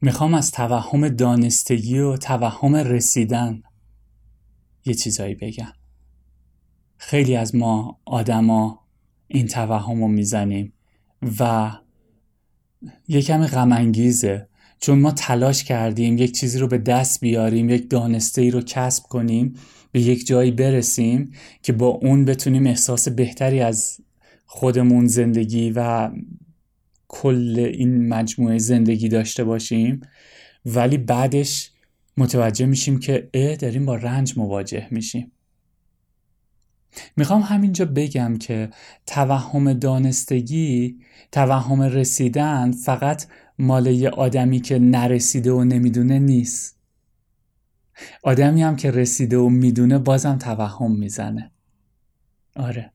می‌خوام از توهم دانستگی و توهم رسیدن یه چیزایی بگم. خیلی از ما آدما این توهم رو می‌زنیم و یه کمی غمانگیزه. چون ما تلاش کردیم یک چیزی رو به دست بیاریم یک دانسته ای رو کسب کنیم به یک جایی برسیم که با اون بتونیم احساس بهتری از خودمون زندگی و کل این مجموعه زندگی داشته باشیم. ولی بعدش متوجه میشیم که اه داریم با رنج مواجه میشیم. می‌خوام همینجا بگم که توهم دانستگی توهم رسیدن فقط مال یه آدمی که نرسیده و نمی‌دونه نیست. آدمی هم که رسیده و می‌دونه بازم توهم می‌زنه. آره.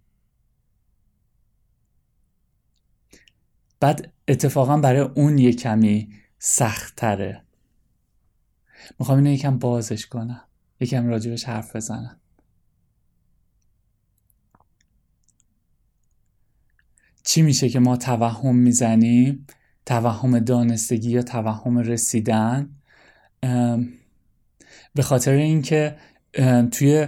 بعد اتفاقا برای اون یه کمی سختتره. می‌خوام اینو یکم بازش کنم. یکم راجبش حرف بزنم. چی میشه که ما توهم می‌زنیم؟ توهم دانستگی یا توهم رسیدن؟ به خاطر اینکه توی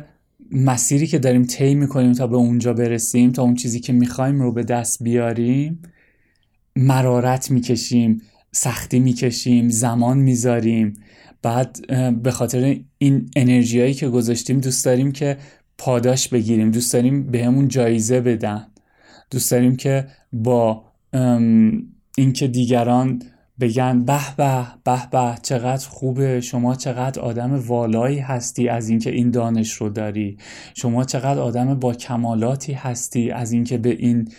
مسیری که داریم طی می‌کنیم تا به اونجا برسیم تا اون چیزی که می‌خوایم رو به دست بیاریم مرارت می‌کشیم سختی می‌کشیم زمان می‌ذاریم. بعد به خاطر این انرژیایی که گذاشتیم دوست داریم که پاداش بگیریم دوست داریم بهمون جایزه بدن. دوست داریم که با اینکه دیگران بگن به به به به چقدر خوبه شما چقدر آدم والایی هستی از اینکه این دانش رو داری. شما چقدر آدم با کمالاتی هستی از اینکه به این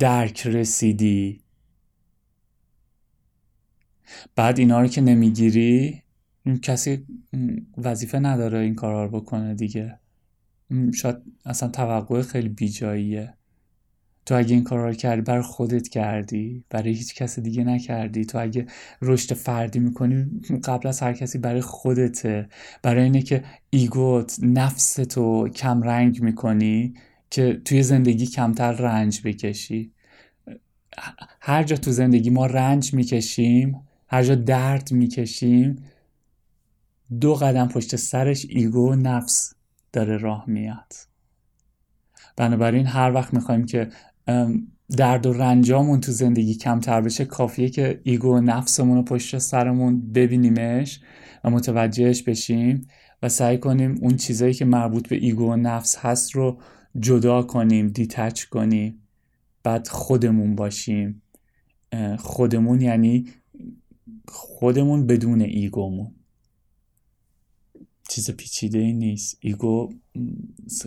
درک رسیدی. بعد اینا رو که نمی‌گیری کسی وظیفه نداره این کارا رو بکنه دیگه. شاید اصلا توقع خیلی بیجاییه. تو اگه این کار رو کردی برای خودت کردی برای هیچ کس دیگه نکردی. تو اگه رشد فردی می‌کنی قبل از هر کسی برای خودته. برای اینه که ego ت نفستو کم رنگ می‌کنی. که توی زندگی کمتر رنج بکشی. هر جا تو زندگی ما رنج می‌کشیم هر جا درد می‌کشیم دو قدم پشت سرش ego نفس داره راه میاد. بنابراین هر وقت می‌خوایم که درد و رنجامون تو زندگی کمتر بشه کافیه که ego و نفسمون رو پشت سرمون ببینیمش و متوجهش بشیم و سعی کنیم اون چیزایی که مربوط به ego و نفس هست رو جدا کنیم detach کنیم بعد خودمون باشیم. خودمون یعنی خودمون بدون ego مون. چیز پیچیده ای نیست. ego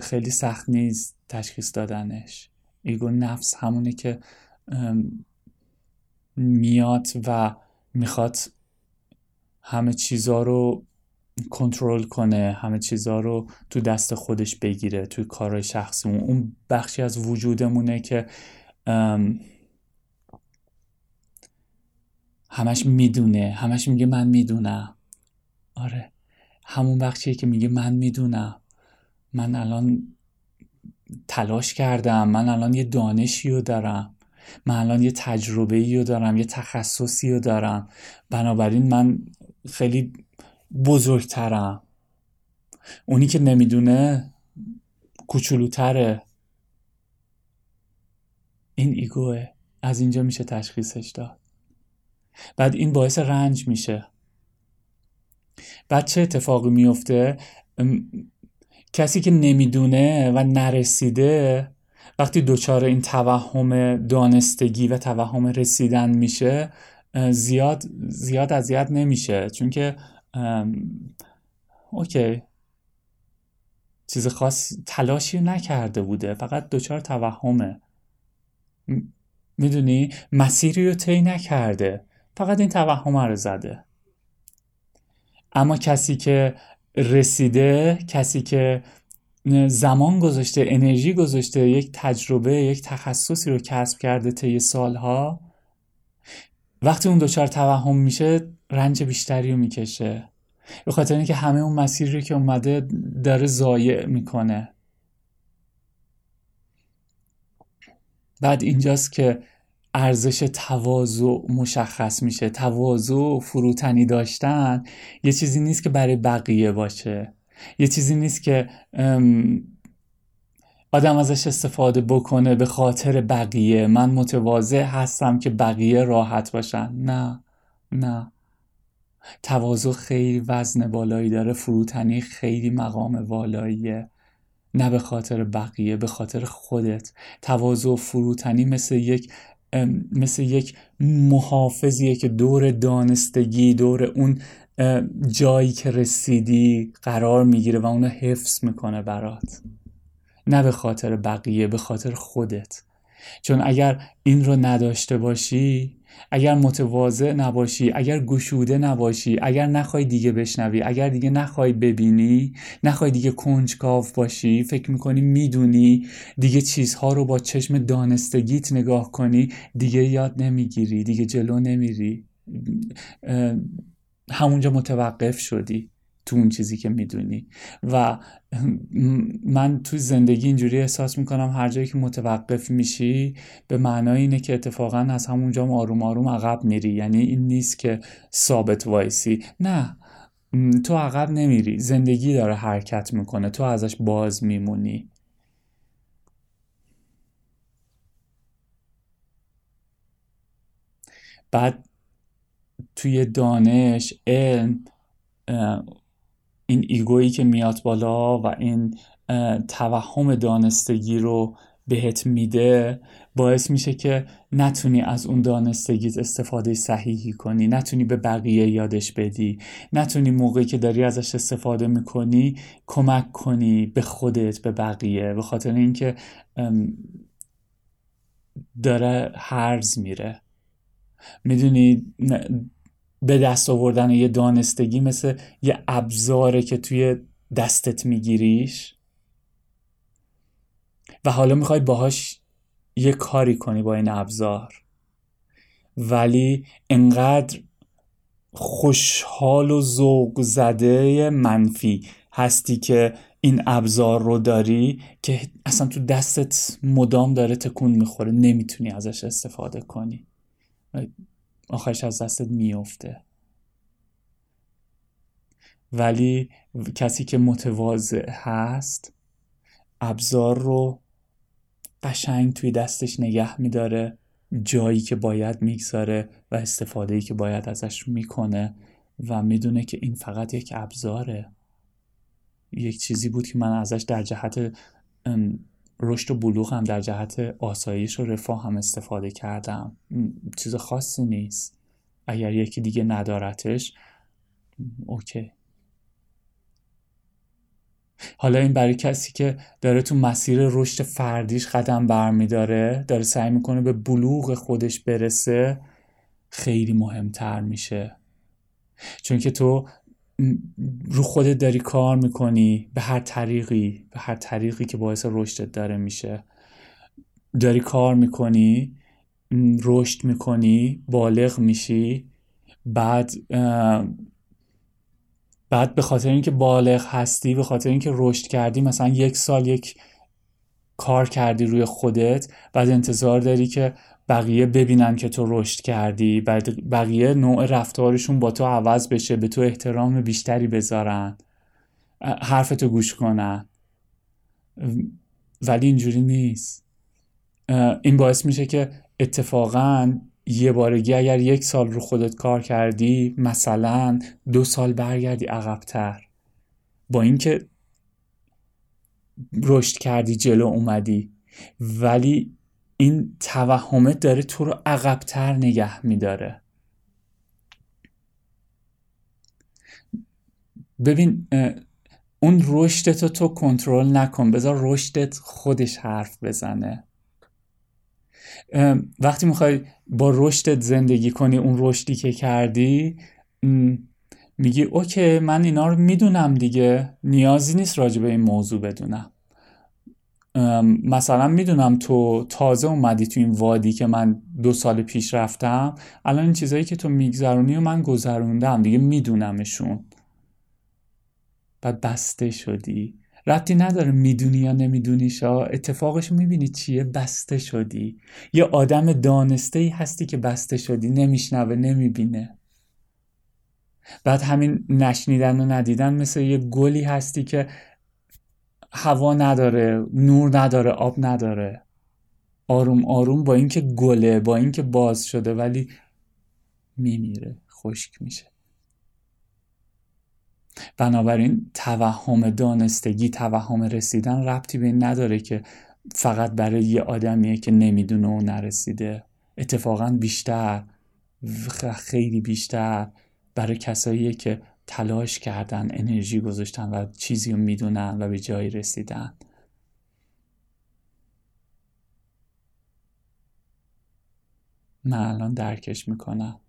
خیلی سخت نیست تشخیص دادنش. ego نفس همونه که میاد و می‌خواد همه چیزا رو کنترل کنه همه چیزا رو تو دست خودش بگیره توی کارهای شخصیمون اون بخشی از وجودمونه که همش می‌دونه همش میگه من می‌دونم. آره. همون بخشیه که میگه من می‌دونم. من الان تلاش کردم من الان یه دانشی رو دارم. من الان یه تجربه رو دارم یه تخصصی رو دارم. بنابراین من خیلی بزرگترم. اونی که نمی‌دونه کوچولوتره. این ایگوه. از اینجا میشه تشخیصش داد. بعد این باعث رنج میشه. بعد چه اتفاقی میفته کسی که نمی‌دونه و نرسیده وقتی دچار این توهم دانستگی و توهم رسیدن میشه زیاد زیاد اذیت نمیشه. چون که اوکی. چیز خاص تلاشی نکرده بوده فقط دچار توهمه. می‌دونی؟ مسیری رو طی نکرده. فقط این توهم رو زده. اما کسی که رسیده کسی که زمان گذاشته انرژی گذاشته یک تجربه یک تخصصی رو کسب کرده طی سالها وقتی اون دچار توهم میشه رنج بیشتری رو می‌کشه. به خاطر اینکه همه اون مسیری که اومده داره ضایع می‌کنه. بعد اینجاست که ارزش تواضع مشخص میشه. تواضع فروتنی داشتن یه چیزی نیست که برای بقیه باشه. یه چیزی نیست که آدم ازش استفاده بکنه به خاطر بقیه. من متواضع هستم که بقیه راحت باشن. نه. نه. تواضع خیلی وزن بالایی داره فروتنی خیلی مقام والاییه. نه به خاطر بقیه به خاطر خودت. تواضع فروتنی مثل یک مثل یک محافظیه که دور دانستگی دور اون جایی که رسیدی قرار می‌گیره و اونو حفظ می‌کنه برات. نه به خاطر بقیه به خاطر خودت. چون اگر این رو نداشته باشی اگر متواضع نباشی اگر گشوده نباشی اگر نخوای دیگه بشنوی اگر دیگه نخوای ببینی نخوای دیگه کنجکاو باشی فکر می‌کنی می‌دونی دیگه چیزها رو با چشم دانستگیت نگاه کنی دیگه یاد نمی‌گیری دیگه جلو نمیری همونجا متوقف شدی. تو اون چیزی که می‌دونی. و من تو زندگی اینجوری احساس می‌کنم هر جایی که متوقف میشی به معنای اینه که اتفاقا از همونجا آروم آروم عقب میری. یعنی این نیست که ثابت وایسی. نه. تو عقب نمیری. زندگی داره حرکت می‌کنه. تو ازش باز میمونی. بعد توی دانش علم این ایگویی که میاد بالا و این توهم دانستگی رو بهت میده باعث میشه که نتونی از اون دانستگیت استفاده صحیحی کنی نتونی به بقیه یادش بدی نتونی موقعی که داری ازش استفاده می‌کنی کمک کنی به خودت به بقیه به خاطر اینکه داره هرز میره. می‌دونی به دست آوردن یه دانستگی مثل یه ابزاره که توی دستت میگیریش. و حالا می‌خوای باهاش یه کاری کنی با این ابزار. ولی انقدر خوشحال و ذوق زده منفی هستی که این ابزار رو داری که اصلا تو دستت مدام داره تکون می‌خوره نمی‌تونی ازش استفاده کنی. آخرش از دستت میفته ولی کسی که متواضع هست ابزار رو قشنگ توی دستش نگه میداره جایی که باید می‌گذاره و استفاده که باید ازش می‌کنه و می‌دونه که این فقط یک ابزاره. یک چیزی بود که من ازش در جهت رشد و بلوغ هم در جهت آسایش و رفاه هم استفاده کردم. چیز خاصی نیست. اگر یکی دیگه ندارتش اوکی. حالا این برای کسی که داره تو مسیر رشد فردیش قدم برمیداره داره سعی می‌کنه به بلوغ خودش برسه خیلی مهمتر میشه. چون که تو رو خودت داری کار می‌کنی به هر طریقی به هر طریقی که باعث رشدت داره میشه. داری کار می‌کنی رشد می‌کنی بالغ میشی. بعد بعد به خاطر اینکه بالغ هستی به خاطر اینکه رشد کردی مثلا یک سال یک کار کردی روی خودت بعد انتظار داری که بقیه ببینن که تو رشد کردی بقیه نوع رفتارشون با تو عوض بشه به تو احترام بیشتری بذارن حرفتو گوش کنن. ولی اینجوری نیست. این باعث میشه که اتفاقا یه بارگی اگر یک سال رو خودت کار کردی مثلا دو سال برگردی عقبتر. با اینکه رشد کردی جلو اومدی. ولی این توهمت داره تو رو عقبتر نگه میداره. ببین اون رشدت رو تو کنترل نکن. بذار رشدت خودش حرف بزنه. وقتی می‌خوای با رشدت زندگی کنی اون رشدی که کردی میگی اوکی من اینا رو می‌دونم دیگه. نیازی نیست راجع به این موضوع بدونم. مثلا می‌دونم تو تازه اومدی تو این وادی که من دو سال پیش رفتم الان این چیزهایی که تو میگذرونی و من گذروندم دیگه میدونمشون. بعد بسته شدی. ربطی نداره می‌دونی یا نمی‌دونی شا اتفاقش می‌بینی چیه بسته شدی. یه آدم دانسته ای هستی که بسته شدی نمیشنوه نمی‌بینه. بعد همین نشنیدن و ندیدن مثل یه گلی هستی که هوا نداره نور نداره آب نداره. آروم آروم با اینکه گله با اینکه باز شده ولی میمیره خشک میشه. بنابراین توهم دانستگی توهم رسیدن ربطی به این نداره که فقط برای یه آدمیه که نمی‌دونه و نرسیده. اتفاقا بیشتر خیلی بیشتر برای کساییه که تلاش کردن انرژی گذاشتن و چیزی رو می‌دونن و به جایی رسیدن. من الان درکش می‌کنم.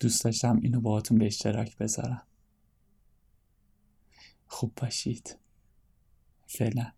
دوست داشتم اینو باهاتون به اشتراک بذارم. خوب باشید. فعلا.